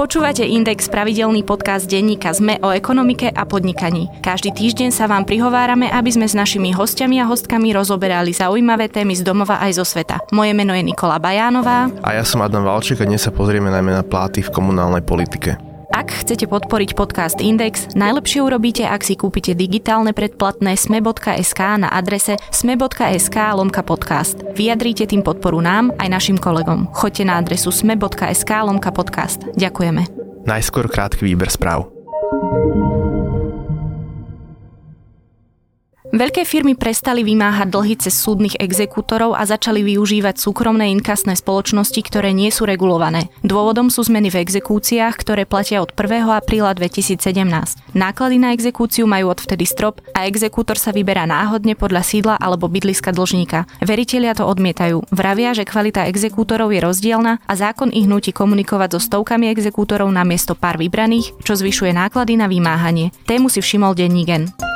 Počúvate Index, pravidelný podcast denníka ZME o ekonomike a podnikaní. Každý týždeň sa vám prihovárame, aby sme s našimi hostiami a hostkami rozoberali zaujímavé témy z domova aj zo sveta. Moje meno je Nikola Bajánová. A ja som Adam Valček a dnes sa pozrieme najmä na pláty v komunálnej politike. Ak chcete podporiť podcast Index, najlepšie urobíte, ak si kúpite digitálne predplatné sme.sk na adrese sme.sk lomka podcast. Vyjadríte tým podporu nám aj našim kolegom. Choďte na adresu sme.sk lomka podcast. Ďakujeme. Najskôr krátky výber správ. Veľké firmy prestali vymáhať dlhy cez súdnych exekútorov a začali využívať súkromné inkasné spoločnosti, ktoré nie sú regulované. Dôvodom sú zmeny v exekúciách, ktoré platia od 1. apríla 2017. Náklady na exekúciu majú odvtedy strop a exekútor sa vyberá náhodne podľa sídla alebo bydliska dlžníka. Veritelia to odmietajú. Vravia, že kvalita exekútorov je rozdielna a zákon ich nutí komunikovať so stovkami exekútorov na miesto pár vybraných, čo zvyšuje náklady na vymáhanie. Tému si všimol dennígen.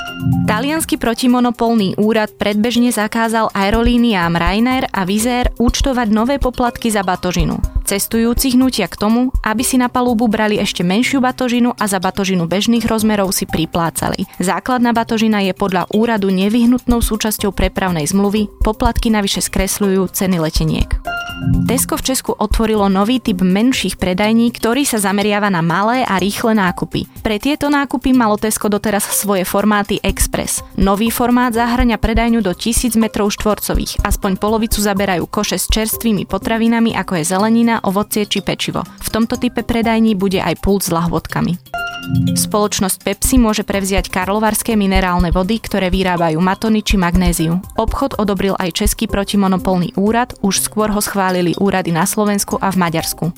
Talianský protimonopolný úrad predbežne zakázal aerolíniám Ryanair a Vizer účtovať nové poplatky za batožinu. Cestujúcich nutia k tomu, aby si na palúbu brali ešte menšiu batožinu a za batožinu bežných rozmerov si priplácali. Základná batožina je podľa úradu nevyhnutnou súčasťou prepravnej zmluvy, poplatky navyše skresľujú ceny leteniek. Tesco v Česku otvorilo nový typ menších predajní, ktorý sa zameriava na malé a rýchle nákupy. Pre tieto nákupy malo Tesco doteraz svoje formáty Express. Nový formát zahrania predajňu do 1000 m štvorcových. Aspoň polovicu zaberajú koše s čerstvými potravinami, ako je zelenina, ovocie či pečivo. V tomto type predajní bude aj pult s lahvodkami. Spoločnosť Pepsi môže prevziať karlovarské minerálne vody, ktoré vyrábajú matony či magnéziu. Obchod odobril aj Český protimonopolný úrad, už skôr ho schválili úrady na Slovensku a v Maďarsku.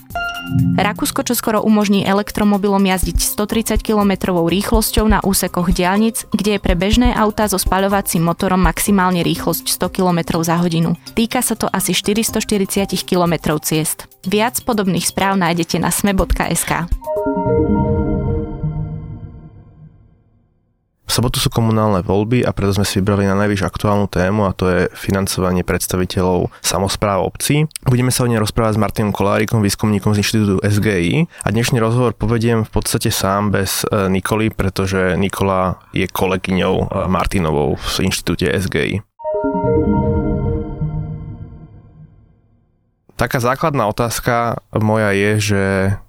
Rakúsko čoskoro umožní elektromobilom jazdiť 130 km rýchlosťou na úsekoch diálnic, kde je pre bežné auta so spaľovacím motorom maximálne rýchlosť 100 km za hodinu. Týka sa to asi 440 km ciest. Viac podobných správ nájdete na sme.sk. V sobotu sú komunálne voľby a preto sme si vybrali na najvyššiu aktuálnu tému a to je financovanie predstaviteľov samozpráv obcí. Budeme sa o nej rozprávať s Martinom Kolárikom, výskumníkom z inštitútu SGI a dnešný rozhovor povediem v podstate sám bez e, Nikoly, pretože Nikola je kolegyňou e, Martinovou v inštitúte SGI. Taká základná otázka moja je, že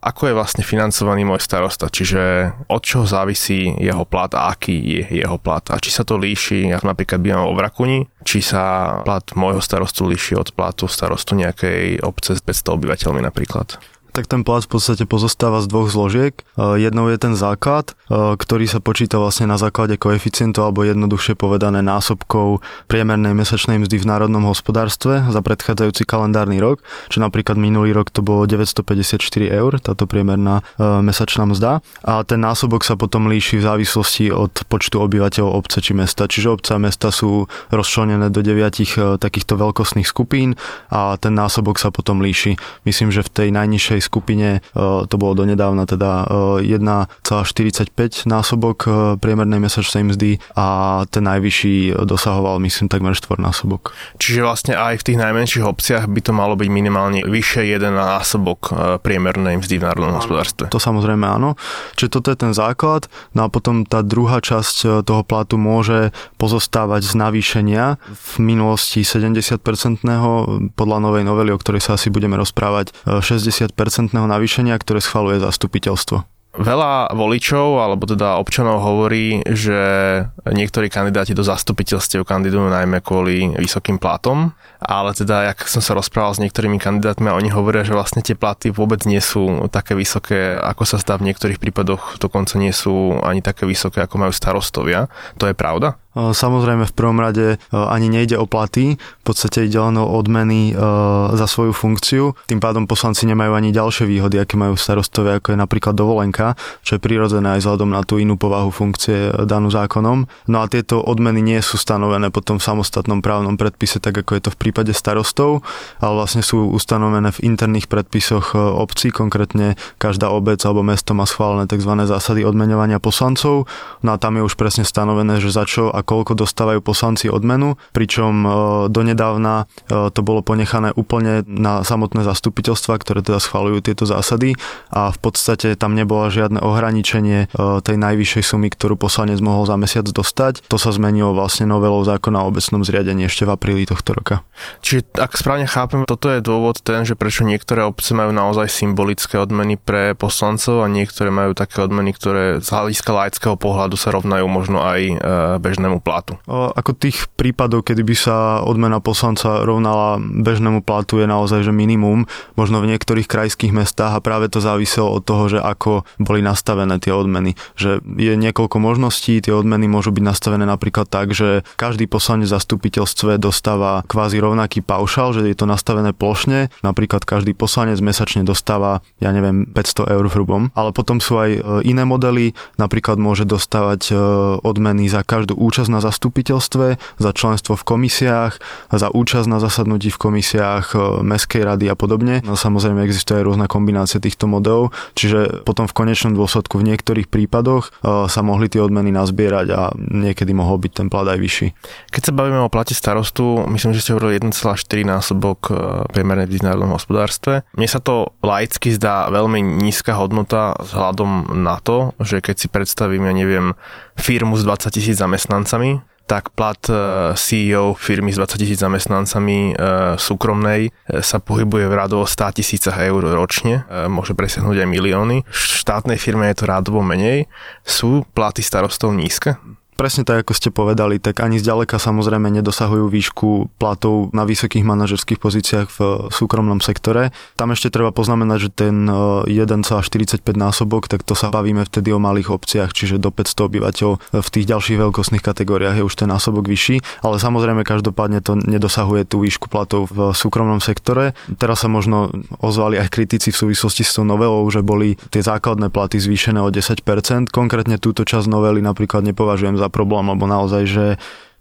ako je vlastne financovaný môj starosta, čiže od čoho závisí jeho plat a aký je jeho plat? A či sa to líši, ja napríklad bývam vo Vrakuni, či sa plat môjho starostu líši od platu starostu nejakej obce s 500 obyvateľmi napríklad tak ten plat v podstate pozostáva z dvoch zložiek. E, jednou je ten základ, e, ktorý sa počíta vlastne na základe koeficientu alebo jednoduchšie povedané násobkov priemernej mesačnej mzdy v národnom hospodárstve za predchádzajúci kalendárny rok, čo napríklad minulý rok to bolo 954 eur, táto priemerná e, mesačná mzda. A ten násobok sa potom líši v závislosti od počtu obyvateľov obce či mesta. Čiže obce a mesta sú rozčlenené do deviatich takýchto veľkostných skupín a ten násobok sa potom líši. Myslím, že v tej najnižšej skupine e, to bolo donedávna teda 1,45 e, násobok e, priemernej mesačnej mzdy a ten najvyšší dosahoval myslím takmer štvornásobok. Čiže vlastne aj v tých najmenších obciach by to malo byť minimálne vyššie jeden násobok priemernej mzdy v národnom hospodárstve. To samozrejme áno. Čiže toto je ten základ. No a potom tá druhá časť toho platu môže pozostávať z navýšenia v minulosti 70-percentného podľa novej novely, o ktorej sa asi budeme rozprávať 60 navýšenia, ktoré schvaluje zastupiteľstvo. Veľa voličov, alebo teda občanov hovorí, že niektorí kandidáti do zastupiteľstiev kandidujú najmä kvôli vysokým platom, ale teda, jak som sa rozprával s niektorými kandidátmi oni hovoria, že vlastne tie platy vôbec nie sú také vysoké, ako sa zdá v niektorých prípadoch, dokonca nie sú ani také vysoké, ako majú starostovia. To je pravda? Samozrejme v prvom rade ani nejde o platy, v podstate ide len o odmeny za svoju funkciu. Tým pádom poslanci nemajú ani ďalšie výhody, aké majú starostovia, ako je napríklad dovolenka, čo je prirodzené aj vzhľadom na tú inú povahu funkcie danú zákonom. No a tieto odmeny nie sú stanovené potom v samostatnom právnom predpise, tak ako je to v prípade starostov, ale vlastne sú ustanovené v interných predpisoch obcí, konkrétne každá obec alebo mesto má schválené tzv. zásady odmeňovania poslancov. No a tam je už presne stanovené, že za čo a koľko dostávajú poslanci odmenu, pričom donedávna to bolo ponechané úplne na samotné zastupiteľstva, ktoré teda schvalujú tieto zásady a v podstate tam nebola žiadne ohraničenie tej najvyššej sumy, ktorú poslanec mohol za mesiac dostať. To sa zmenilo vlastne novelou zákona o obecnom zriadení ešte v apríli tohto roka. Čiže ak správne chápem, toto je dôvod ten, že prečo niektoré obce majú naozaj symbolické odmeny pre poslancov a niektoré majú také odmeny, ktoré z hľadiska laického pohľadu sa rovnajú možno aj e, bežnému platu. Ako tých prípadov, kedy by sa odmena poslanca rovnala bežnému platu je naozaj že minimum, možno v niektorých krajských mestách a práve to záviselo od toho, že ako boli nastavené tie odmeny. Že je niekoľko možností, tie odmeny môžu byť nastavené napríklad tak, že každý poslanec v zastupiteľstve dostáva kvázi rovnaký paušal, že je to nastavené plošne, napríklad každý poslanec mesačne dostáva, ja neviem, 500 eur v hrubom, ale potom sú aj e, iné modely, napríklad môže dostávať e, odmeny za každú účasť na zastupiteľstve, za členstvo v komisiách, za účasť na zasadnutí v komisiách e, Mestskej rady a podobne. No, samozrejme existuje aj rôzna kombinácia týchto modelov, čiže potom v konečnom dôsledku v niektorých prípadoch sa mohli tie odmeny nazbierať a niekedy mohol byť ten plat aj vyšší. Keď sa bavíme o plate starostu, myslím, že ste hovorili 1,4 násobok priemernej v národnom hospodárstve. Mne sa to laicky zdá veľmi nízka hodnota vzhľadom na to, že keď si predstavím, ja neviem, firmu s 20 tisíc zamestnancami, tak plat e, CEO firmy s 20 tisíc zamestnancami e, súkromnej e, sa pohybuje v rádovo 100 tisícach eur ročne, môže presiahnuť aj milióny. V štátnej firme je to rádovo menej. Sú platy starostov nízke? Presne tak, ako ste povedali, tak ani zďaleka samozrejme nedosahujú výšku platov na vysokých manažerských pozíciách v súkromnom sektore. Tam ešte treba poznamenať, že ten 1,45 e, násobok, tak to sa bavíme vtedy o malých obciach, čiže do 500 obyvateľ v tých ďalších veľkostných kategóriách je už ten násobok vyšší, ale samozrejme každopádne to nedosahuje tú výšku platov v súkromnom sektore. Teraz sa možno ozvali aj kritici v súvislosti s tou novelou, že boli tie základné platy zvýšené o 10%. Konkrétne túto časť novely napríklad nepovažujem za problém, lebo naozaj, že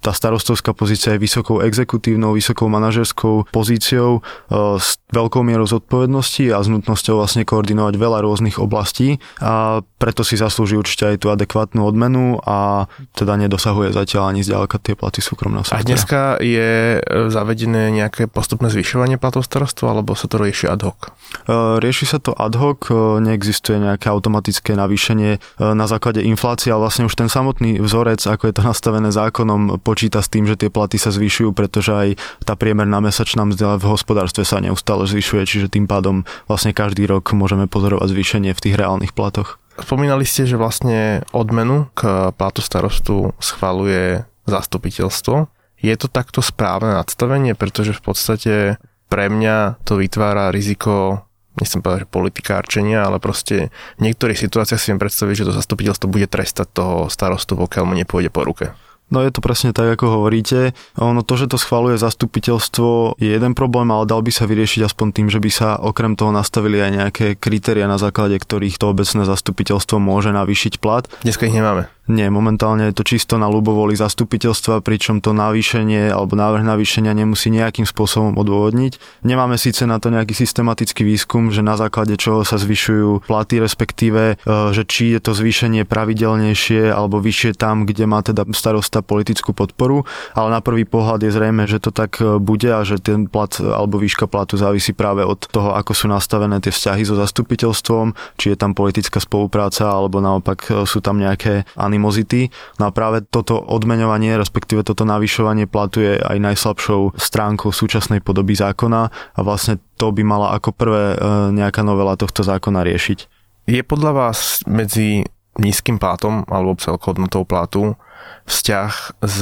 tá starostovská pozícia je vysokou exekutívnou, vysokou manažerskou pozíciou e, s veľkou mierou zodpovednosti a s nutnosťou vlastne koordinovať veľa rôznych oblastí a preto si zaslúži určite aj tú adekvátnu odmenu a teda nedosahuje zatiaľ ani zďaleka tie platy súkromného sektora. A dneska je e, zavedené nejaké postupné zvyšovanie platov starostov alebo sa to rieši ad hoc? E, rieši sa to ad hoc, neexistuje nejaké automatické navýšenie na základe inflácie, ale vlastne už ten samotný vzorec, ako je to nastavené zákonom, počíta s tým, že tie platy sa zvyšujú, pretože aj tá priemerná mesačná mzda v hospodárstve sa neustále zvyšuje, čiže tým pádom vlastne každý rok môžeme pozorovať zvýšenie v tých reálnych platoch. Spomínali ste, že vlastne odmenu k platu starostu schvaluje zastupiteľstvo. Je to takto správne nadstavenie, pretože v podstate pre mňa to vytvára riziko nechcem povedať, že politikárčenia, ale proste v niektorých situáciách si viem predstaviť, že to zastupiteľstvo bude trestať toho starostu, pokiaľ mu nepôjde po ruke. No je to presne tak, ako hovoríte. Ono to, že to schvaluje zastupiteľstvo je jeden problém, ale dal by sa vyriešiť aspoň tým, že by sa okrem toho nastavili aj nejaké kritéria, na základe ktorých to obecné zastupiteľstvo môže navýšiť plat. Dneska ich nemáme. Nie, momentálne je to čisto na ľubovoli zastupiteľstva, pričom to navýšenie alebo návrh navýšenia nemusí nejakým spôsobom odôvodniť. Nemáme síce na to nejaký systematický výskum, že na základe čoho sa zvyšujú platy, respektíve, e, že či je to zvýšenie pravidelnejšie alebo vyššie tam, kde má teda starosta politickú podporu, ale na prvý pohľad je zrejme, že to tak e, bude a že ten plat alebo výška platu závisí práve od toho, ako sú nastavené tie vzťahy so zastupiteľstvom, či je tam politická spolupráca alebo naopak e, sú tam nejaké animozity. No a práve toto odmeňovanie, respektíve toto navyšovanie platu je aj najslabšou stránkou súčasnej podoby zákona a vlastne to by mala ako prvé e, nejaká novela tohto zákona riešiť. Je podľa vás medzi nízkym platom alebo celkohodnotou platu vzťah s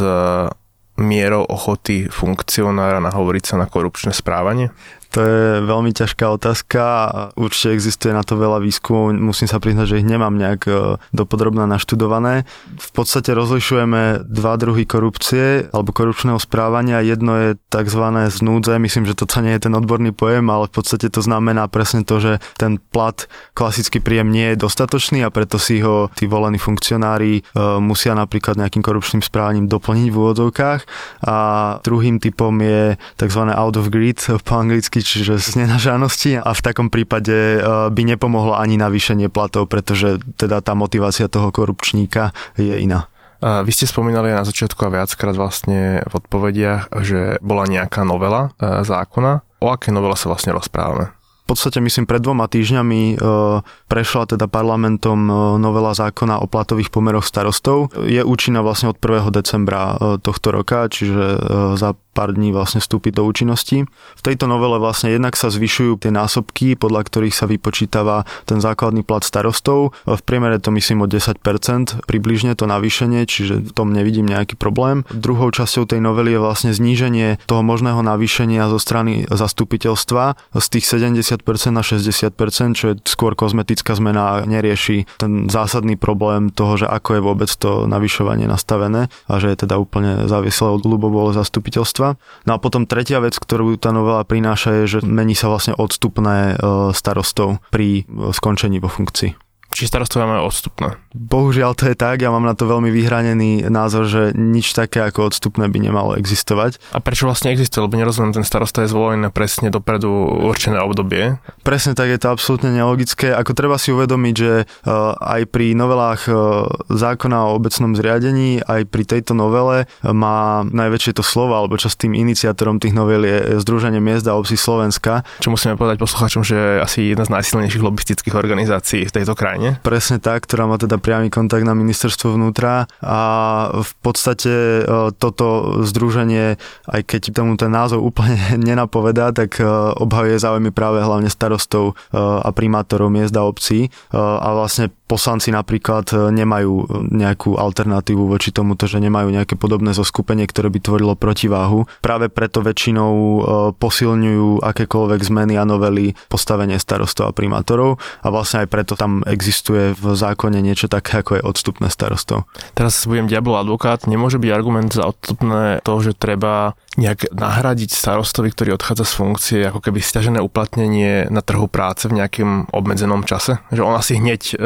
mierou ochoty funkcionára nahovoriť sa na korupčné správanie? To je veľmi ťažká otázka určite existuje na to veľa výskumov. Musím sa priznať, že ich nemám nejak e, dopodrobne naštudované. V podstate rozlišujeme dva druhy korupcie alebo korupčného správania. Jedno je tzv. znúdze, myslím, že to nie je ten odborný pojem, ale v podstate to znamená presne to, že ten plat, klasický príjem nie je dostatočný a preto si ho tí volení funkcionári e, musia napríklad nejakým korupčným správaním doplniť v úvodzovkách. A druhým typom je tzv. out of grid po anglicky, čiže z nenažánosti a v takom prípade e, by nepomohlo ani navýšenie platov, pretože teda tá motivácia toho korupčníka je iná. Vy ste spomínali na začiatku a viackrát vlastne v odpovediach, že bola nejaká novela zákona. O aké novele sa vlastne rozprávame? V podstate myslím pred dvoma týždňami e, prešla teda parlamentom e, novela zákona o platových pomeroch starostov. Je účinná vlastne od 1. decembra e, tohto roka, čiže za pár dní vlastne vstúpi do účinnosti. V tejto novele vlastne jednak sa zvyšujú tie násobky, podľa ktorých sa vypočítava ten základný plat starostov. V priemere to myslím o 10% približne to navýšenie, čiže v tom nevidím nejaký problém. Druhou časťou tej novely je vlastne zníženie toho možného navýšenia zo strany zastupiteľstva z tých 70% na 60%, čo je skôr kozmetická zmena a nerieši ten zásadný problém toho, že ako je vôbec to navyšovanie nastavené a že je teda úplne závislé od ľubovole zastupiteľstva. No a potom tretia vec, ktorú tá novela prináša, je, že mení sa vlastne odstupné e, starostov pri e, skončení vo funkcii. Či starostovia majú odstupné? Bohužiaľ to je tak, ja mám na to veľmi vyhranený názor, že nič také ako odstupné by nemalo existovať. A prečo vlastne existuje? Lebo nerozumiem, ten starosta je zvolený presne dopredu určené obdobie. Presne tak, je to absolútne nelogické. Ako treba si uvedomiť, že uh, aj pri novelách uh, zákona o obecnom zriadení, aj pri tejto novele uh, má najväčšie to slovo, alebo čo s tým iniciátorom tých novel je Združenie miest a obcí Slovenska. Čo musíme povedať posluchačom, že je asi jedna z najsilnejších lobistických organizácií v tejto krajine. Presne tak, ktorá má teda priamy kontakt na ministerstvo vnútra a v podstate e, toto združenie, aj keď tomu ten názov úplne nenapovedá, tak e, obhajuje záujmy práve hlavne starostov e, a primátorov miest a obcí a vlastne poslanci napríklad nemajú nejakú alternatívu voči tomuto, že nemajú nejaké podobné zoskupenie, ktoré by tvorilo protiváhu. Práve preto väčšinou posilňujú akékoľvek zmeny a novely postavenie starostov a primátorov a vlastne aj preto tam existuje v zákone niečo také, ako je odstupné starostov. Teraz budem diabol advokát, nemôže byť argument za odstupné to, že treba nejak nahradiť starostovi, ktorý odchádza z funkcie, ako keby stiažené uplatnenie na trhu práce v nejakom obmedzenom čase? Že on asi hneď e,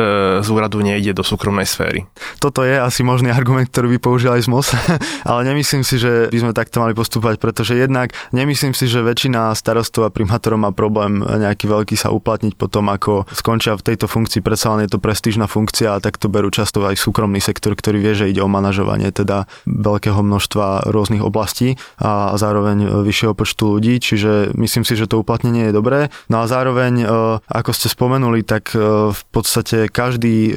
z úradu nejde do súkromnej sféry. Toto je asi možný argument, ktorý by použil aj ZMOS, ale nemyslím si, že by sme takto mali postupovať, pretože jednak nemyslím si, že väčšina starostov a primátorov má problém nejaký veľký sa uplatniť potom, ako skončia v tejto funkcii. Predsa len je to prestížna funkcia a tak to berú často aj súkromný sektor, ktorý vie, že ide o manažovanie teda veľkého množstva rôznych oblastí a zároveň vyššieho počtu ľudí, čiže myslím si, že to uplatnenie je dobré. No a zároveň, e, ako ste spomenuli, tak e, v podstate každý e,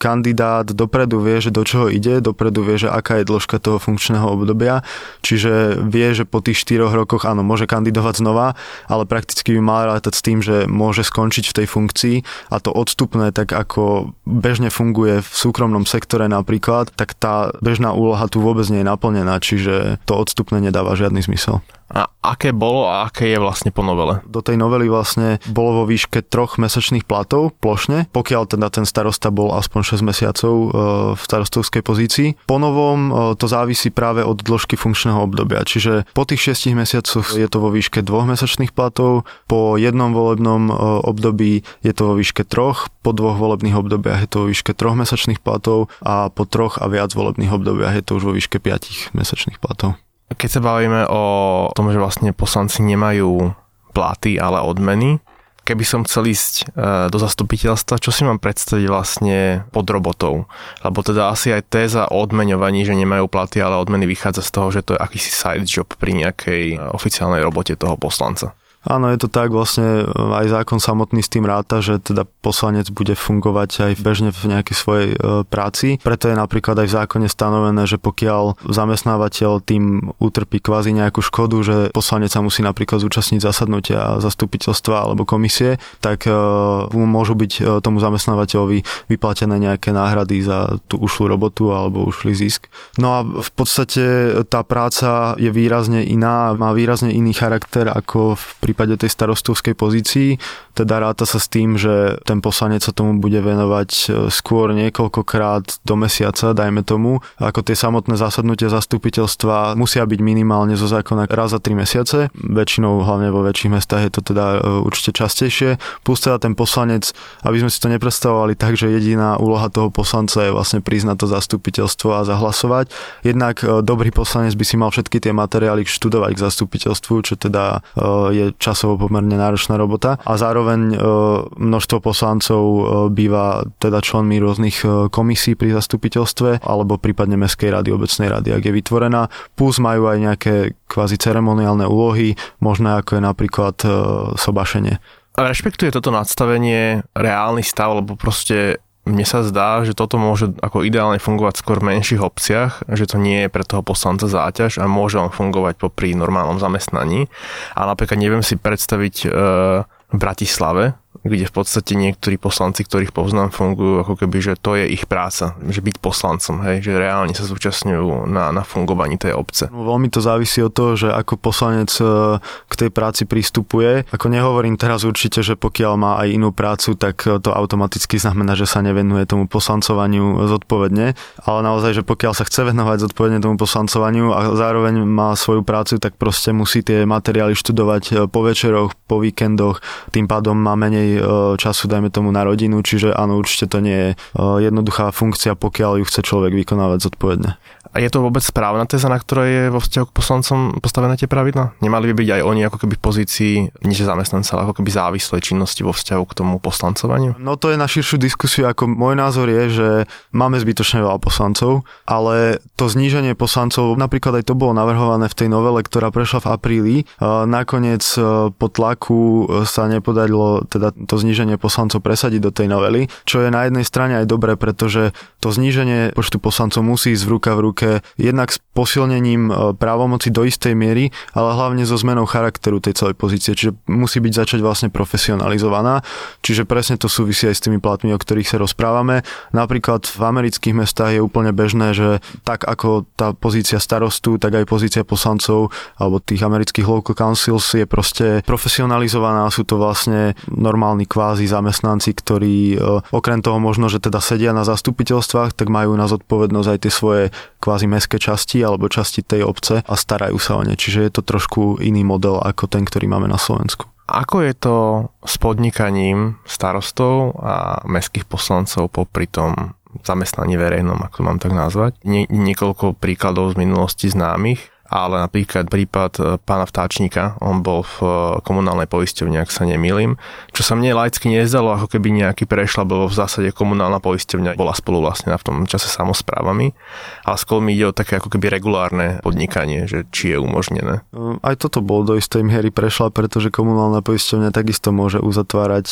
kandidát dopredu vie, že do čoho ide, dopredu vie, že aká je dĺžka toho funkčného obdobia, čiže vie, že po tých 4 rokoch áno, môže kandidovať znova, ale prakticky by mal rátať s tým, že môže skončiť v tej funkcii a to odstupné, tak ako bežne funguje v súkromnom sektore napríklad, tak tá bežná úloha tu vôbec nie je naplnená, čiže to odstupné nedáva žiadny zmysel. A aké bolo a aké je vlastne po novele? Do tej novely vlastne bolo vo výške troch mesačných platov plošne, pokiaľ teda ten starosta bol aspoň 6 mesiacov e, v starostovskej pozícii. Po novom e, to závisí práve od dĺžky funkčného obdobia, čiže po tých 6 mesiacoch je to vo výške dvoch mesačných platov, po jednom volebnom e, období je to vo výške troch, po dvoch volebných obdobiach je to vo výške troch mesačných platov a po troch a viac volebných obdobiach je to už vo výške 5 mesačných platov. Keď sa bavíme o tom, že vlastne poslanci nemajú platy, ale odmeny, keby som chcel ísť e, do zastupiteľstva, čo si mám predstaviť vlastne pod robotou? Lebo teda asi aj téza o odmeňovaní, že nemajú platy, ale odmeny vychádza z toho, že to je akýsi side job pri nejakej e, oficiálnej robote toho poslanca. Áno, je to tak, vlastne e, aj zákon samotný s tým ráta, že teda poslanec bude fungovať aj bežne v nejakej svojej e, práci. Preto je napríklad aj v zákone stanovené, že pokiaľ zamestnávateľ tým utrpí kvázi nejakú škodu, že poslanec sa musí napríklad zúčastniť zasadnutia zastupiteľstva alebo komisie, tak e, môžu byť tomu zamestnávateľovi vyplatené nejaké náhrady za tú ušlú robotu alebo ušlý zisk. No a v podstate tá práca je výrazne iná, má výrazne iný charakter ako v prípade tej starostovskej pozícii, teda ráta sa s tým, že ten poslanec sa tomu bude venovať e, skôr niekoľkokrát do mesiaca, dajme tomu, ako tie samotné zasadnutia zastupiteľstva musia byť minimálne zo zákona raz za tri mesiace, väčšinou hlavne vo väčších mestách je to teda e, určite častejšie, plus teda ten poslanec, aby sme si to nepredstavovali tak, že jediná úloha toho poslanca je vlastne priznať to zastupiteľstvo a zahlasovať. Jednak e, dobrý poslanec by si mal všetky tie materiály študovať k zastupiteľstvu, čo teda je časovo pomerne náročná robota a zároveň množstvo poslancov býva teda členmi rôznych komisí pri zastupiteľstve alebo prípadne Mestskej rady, obecnej rady, ak je vytvorená. Plus majú aj nejaké kvázi ceremoniálne úlohy, možné ako je napríklad sobašenie. Rešpektuje toto nadstavenie reálny stav, lebo proste mne sa zdá, že toto môže ako ideálne fungovať skôr v menších obciach, že to nie je pre toho poslanca záťaž a môže on fungovať popri normálnom zamestnaní. A napríklad neviem si predstaviť e, v Bratislave, kde v podstate niektorí poslanci, ktorých poznám, fungujú ako keby, že to je ich práca, že byť poslancom, hej, že reálne sa zúčastňujú na, na fungovaní tej obce. No, veľmi to závisí od toho, že ako poslanec e, k tej práci pristupuje. Ako nehovorím teraz určite, že pokiaľ má aj inú prácu, tak to automaticky znamená, že sa nevenuje tomu poslancovaniu zodpovedne, ale naozaj, že pokiaľ sa chce venovať zodpovedne tomu poslancovaniu a zároveň má svoju prácu, tak proste musí tie materiály študovať e, po večeroch, po víkendoch, tým pádom má menej E, času, dajme tomu, na rodinu, čiže áno, určite to nie je e, jednoduchá funkcia, pokiaľ ju chce človek vykonávať zodpovedne. A je to vôbec správna téza, na ktorej je vo vzťahu k poslancom postavené tie pravidla? Nemali by byť aj oni ako keby v pozícii, nie že zamestnanca, ale ako keby závislej činnosti vo vzťahu k tomu poslancovaniu? No to je na širšiu diskusiu, ako môj názor je, že máme zbytočne veľa poslancov, ale to zníženie poslancov, napríklad aj to bolo navrhované v tej novele, ktorá prešla v apríli, nakoniec e, po tlaku sa nepodarilo teda to zníženie poslancov presadiť do tej novely, čo je na jednej strane aj dobré, pretože to zníženie počtu poslancov musí ísť v ruka v ruke jednak s posilnením e, právomoci do istej miery, ale hlavne so zmenou charakteru tej celej pozície, čiže musí byť začať vlastne profesionalizovaná, čiže presne to súvisí aj s tými platmi, o ktorých sa rozprávame. Napríklad v amerických mestách je úplne bežné, že tak ako tá pozícia starostu, tak aj pozícia poslancov alebo tých amerických local councils je proste profesionalizovaná, sú to vlastne normálni kvázi zamestnanci, ktorí e, okrem toho možno, že teda sedia na zastupiteľstvách, tak majú na zodpovednosť aj tie svoje kvázi mestské časti alebo časti tej obce a starajú sa o ne. Čiže je to trošku iný model ako ten, ktorý máme na Slovensku. Ako je to s podnikaním starostov a mestských poslancov popri tom zamestnaní verejnom, ako to mám tak nazvať? Nie, niekoľko príkladov z minulosti známych ale napríklad prípad e, pána Vtáčnika, on bol v e, komunálnej poisťovni, ak sa nemýlim, čo sa mne laicky nezdalo, ako keby nejaký prešla, lebo v zásade komunálna poisťovňa bola spolu vlastne v tom čase samozprávami, ale skôr mi ide o také ako keby regulárne podnikanie, že či je umožnené. E, aj toto bol do istej miery prešla, pretože komunálna poisťovňa takisto môže uzatvárať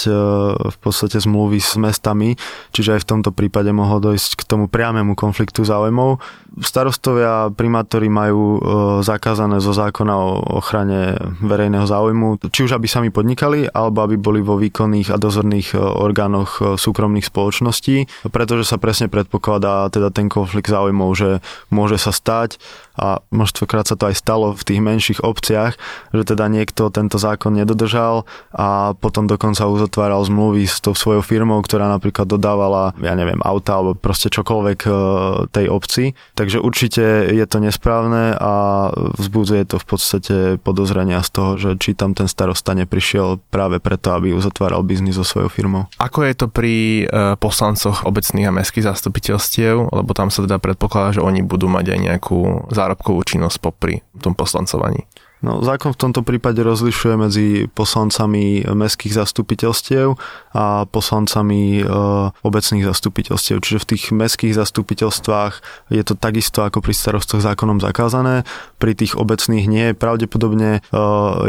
v podstate zmluvy s mestami, čiže aj v tomto prípade mohlo dojsť k tomu priamému konfliktu záujmov. Starostovia, primátori majú zakázané zo zákona o ochrane verejného záujmu, či už aby sami podnikali, alebo aby boli vo výkonných a dozorných e, orgánoch e, súkromných spoločností, pretože sa presne predpokladá teda ten konflikt záujmov, že môže sa stať a množstvokrát sa to aj stalo v tých menších obciach, že teda niekto tento zákon nedodržal a potom dokonca uzatváral zmluvy s tou svojou firmou, ktorá napríklad dodávala, ja neviem, auta alebo proste čokoľvek e, tej obci. Takže určite je to nesprávne a vzbudzuje to v podstate podozrenia z toho, že či tam ten starosta neprišiel práve preto, aby uzatváral biznis so svojou firmou. Ako je to pri e, poslancoch obecných a mestských zastupiteľstiev, lebo tam sa teda predpokladá, že oni budú mať aj nejakú zárobkovú činnosť popri tom poslancovaní. No, zákon v tomto prípade rozlišuje medzi poslancami mestských zastupiteľstiev a poslancami e, obecných zastupiteľstiev. Čiže v tých mestských zastupiteľstvách je to takisto ako pri starostoch zákonom zakázané, pri tých obecných nie. Pravdepodobne e,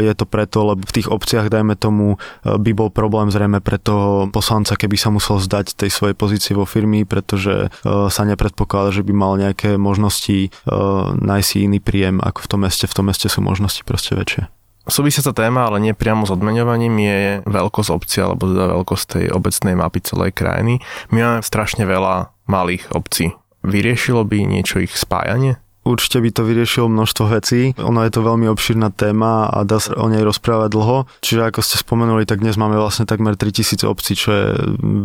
je to preto, lebo v tých obciach, dajme tomu, by bol problém zrejme pre toho poslanca, keby sa musel zdať tej svojej pozície vo firmy, pretože e, sa nepredpokladá, že by mal nejaké možnosti e, nájsť iný príjem ako v tom meste. V tom meste sú možnosti proste väčšie. Súvisiaca téma, ale nie priamo s odmeňovaním, je veľkosť obci, alebo teda veľkosť tej obecnej mapy celej krajiny. My máme strašne veľa malých obcí. Vyriešilo by niečo ich spájanie? Určite by to vyriešilo množstvo vecí. Ono je to veľmi obširná téma a dá sa o nej rozprávať dlho. Čiže ako ste spomenuli, tak dnes máme vlastne takmer 3000 obcí, čo je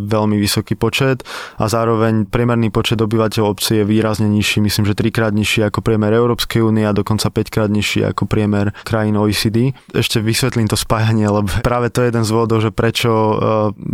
veľmi vysoký počet a zároveň priemerný počet obyvateľov obcí je výrazne nižší, myslím, že trikrát nižší ako priemer Európskej únie a dokonca 5 krát nižší ako priemer krajín OECD. Ešte vysvetlím to spájanie, lebo práve to je jeden z vodov, že prečo e,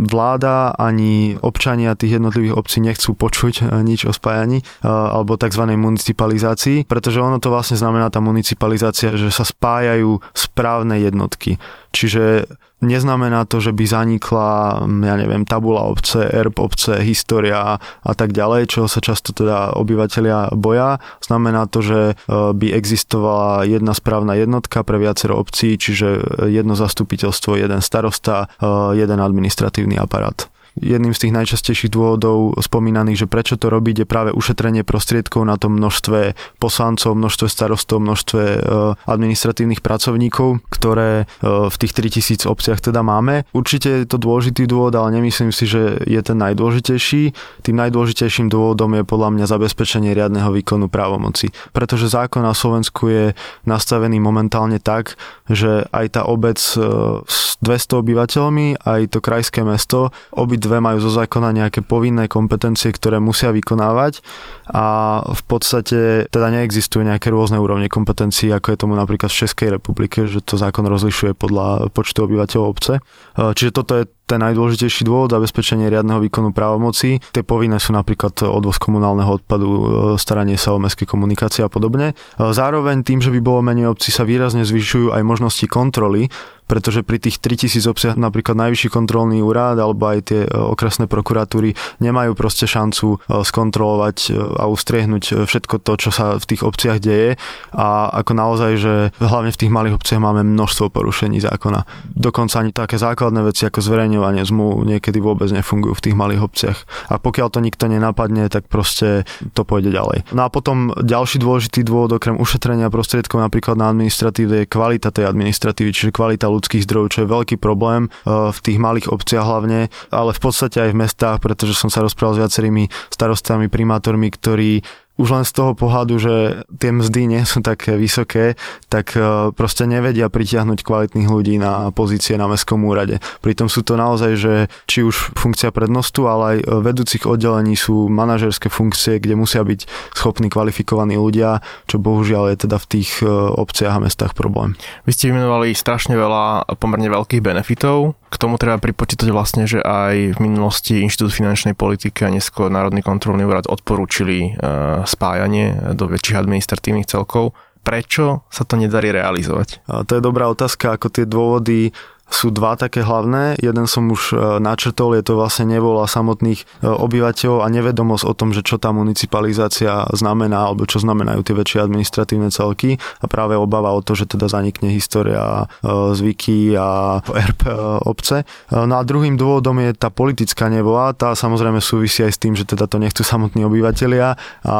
vláda ani občania tých jednotlivých obcí nechcú počuť e, nič o spájaní e, alebo tzv. municipalizácii pretože ono to vlastne znamená tá municipalizácia, že sa spájajú správne jednotky. Čiže Neznamená to, že by zanikla, ja neviem, tabula obce, erb obce, história a tak ďalej, čo sa často teda obyvateľia boja. Znamená to, že e, by existovala jedna správna jednotka pre viacero obcí, čiže jedno zastupiteľstvo, jeden starosta, e, jeden administratívny aparát. Jedným z tých najčastejších dôvodov spomínaných, že prečo to robiť, je práve ušetrenie prostriedkov na tom množstve poslancov, množstve starostov, množstve e, administratívnych pracovníkov, ktoré e, v tých 3000 obciach teda máme. Určite je to dôležitý dôvod, ale nemyslím si, že je ten najdôležitejší. Tým najdôležitejším dôvodom je podľa mňa zabezpečenie riadneho výkonu právomoci. Pretože zákon na Slovensku je nastavený momentálne tak, že aj tá obec e, s 200 obyvateľmi, aj to krajské mesto, obi dve majú zo zákona nejaké povinné kompetencie, ktoré musia vykonávať a v podstate teda neexistujú nejaké rôzne úrovne kompetencií, ako je tomu napríklad v Českej republike, že to zákon rozlišuje podľa počtu obyvateľov obce. E, čiže toto je ten najdôležitejší dôvod, zabezpečenie riadneho výkonu právomoci. Tie povinné sú napríklad odvoz komunálneho odpadu, e, staranie sa o mestské komunikácie a podobne. E, zároveň tým, že by bolo menej obcí, sa výrazne zvyšujú aj možnosti kontroly, pretože pri tých 3000 obciach napríklad najvyšší kontrolný úrad alebo aj tie e, okresné prokuratúry nemajú proste šancu skontrolovať a ustriehnúť všetko to, čo sa v tých obciach deje a ako naozaj, že hlavne v tých malých obciach máme množstvo porušení zákona. Dokonca ani také základné veci ako zverejňovanie zmluv niekedy vôbec nefungujú v tých malých obciach. A pokiaľ to nikto nenapadne, tak proste to pôjde ďalej. No a potom ďalší dôležitý dôvod okrem ušetrenia prostriedkov napríklad na administratíve je kvalita tej administratívy, čiže kvalita ľudských zdrojov, čo je veľký problém e, v tých malých obciach hlavne, ale v podstate aj v mestách, pretože som sa rozprával s viacerými starostami, primátormi, ktorí už len z toho pohľadu, že tie mzdy nie sú také vysoké, tak e, proste nevedia pritiahnuť kvalitných ľudí na pozície na mestskom úrade. Pritom sú to naozaj, že či už funkcia prednostu, ale aj vedúcich oddelení sú manažerské funkcie, kde musia byť schopní kvalifikovaní ľudia, čo bohužiaľ je teda v tých e, obciach a mestách problém. Vy ste vymenovali strašne veľa pomerne veľkých benefitov. K tomu treba pripočítať vlastne, že aj v minulosti Inštitút finančnej politiky a neskôr Národný kontrolný úrad odporúčili e, spájanie do väčších administratívnych celkov. Prečo sa to nedarí realizovať? To je dobrá otázka, ako tie dôvody sú dva také hlavné. Jeden som už e, načrtol, je to vlastne nevola samotných e, obyvateľov a nevedomosť o tom, že čo tá municipalizácia znamená, alebo čo znamenajú tie väčšie administratívne celky a práve obava o to, že teda zanikne história, e, zvyky a RP obce. No a druhým dôvodom je tá politická nevola, tá samozrejme súvisí aj s tým, že teda to nechcú samotní obyvateľia a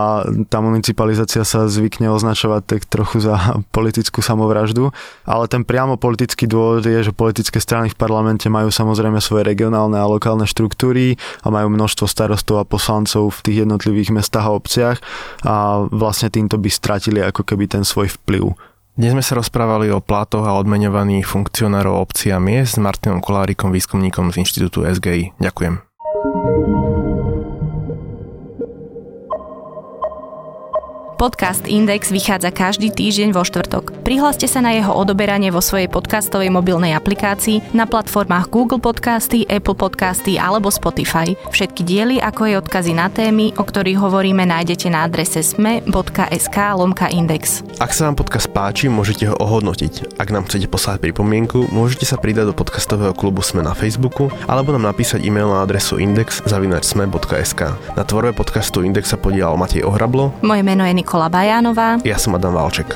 tá municipalizácia sa zvykne označovať tak trochu za politickú samovraždu, ale ten priamo politický dôvod je, že politi- politické strany v parlamente majú samozrejme svoje regionálne a lokálne štruktúry a majú množstvo starostov a poslancov v tých jednotlivých mestách a obciach a vlastne týmto by stratili ako keby ten svoj vplyv. Dnes sme sa rozprávali o plátoch a odmenovaní funkcionárov obcí a miest s Martinom Kolárikom, výskumníkom z Inštitútu SGI. Ďakujem. Podcast Index vychádza každý týždeň vo štvrtok. Prihláste sa na jeho odoberanie vo svojej podcastovej mobilnej aplikácii na platformách Google Podcasty, Apple Podcasty alebo Spotify. Všetky diely, ako aj odkazy na témy, o ktorých hovoríme, nájdete na adrese sme.sk lomka index. Ak sa vám podcast páči, môžete ho ohodnotiť. Ak nám chcete poslať pripomienku, môžete sa pridať do podcastového klubu Sme na Facebooku alebo nám napísať e-mail na adresu index.sme.sk. Na tvorbe podcastu Index sa podielal Matej Ohrablo. Moje meno je Nikola Bajánová. Ja som Adam Valček.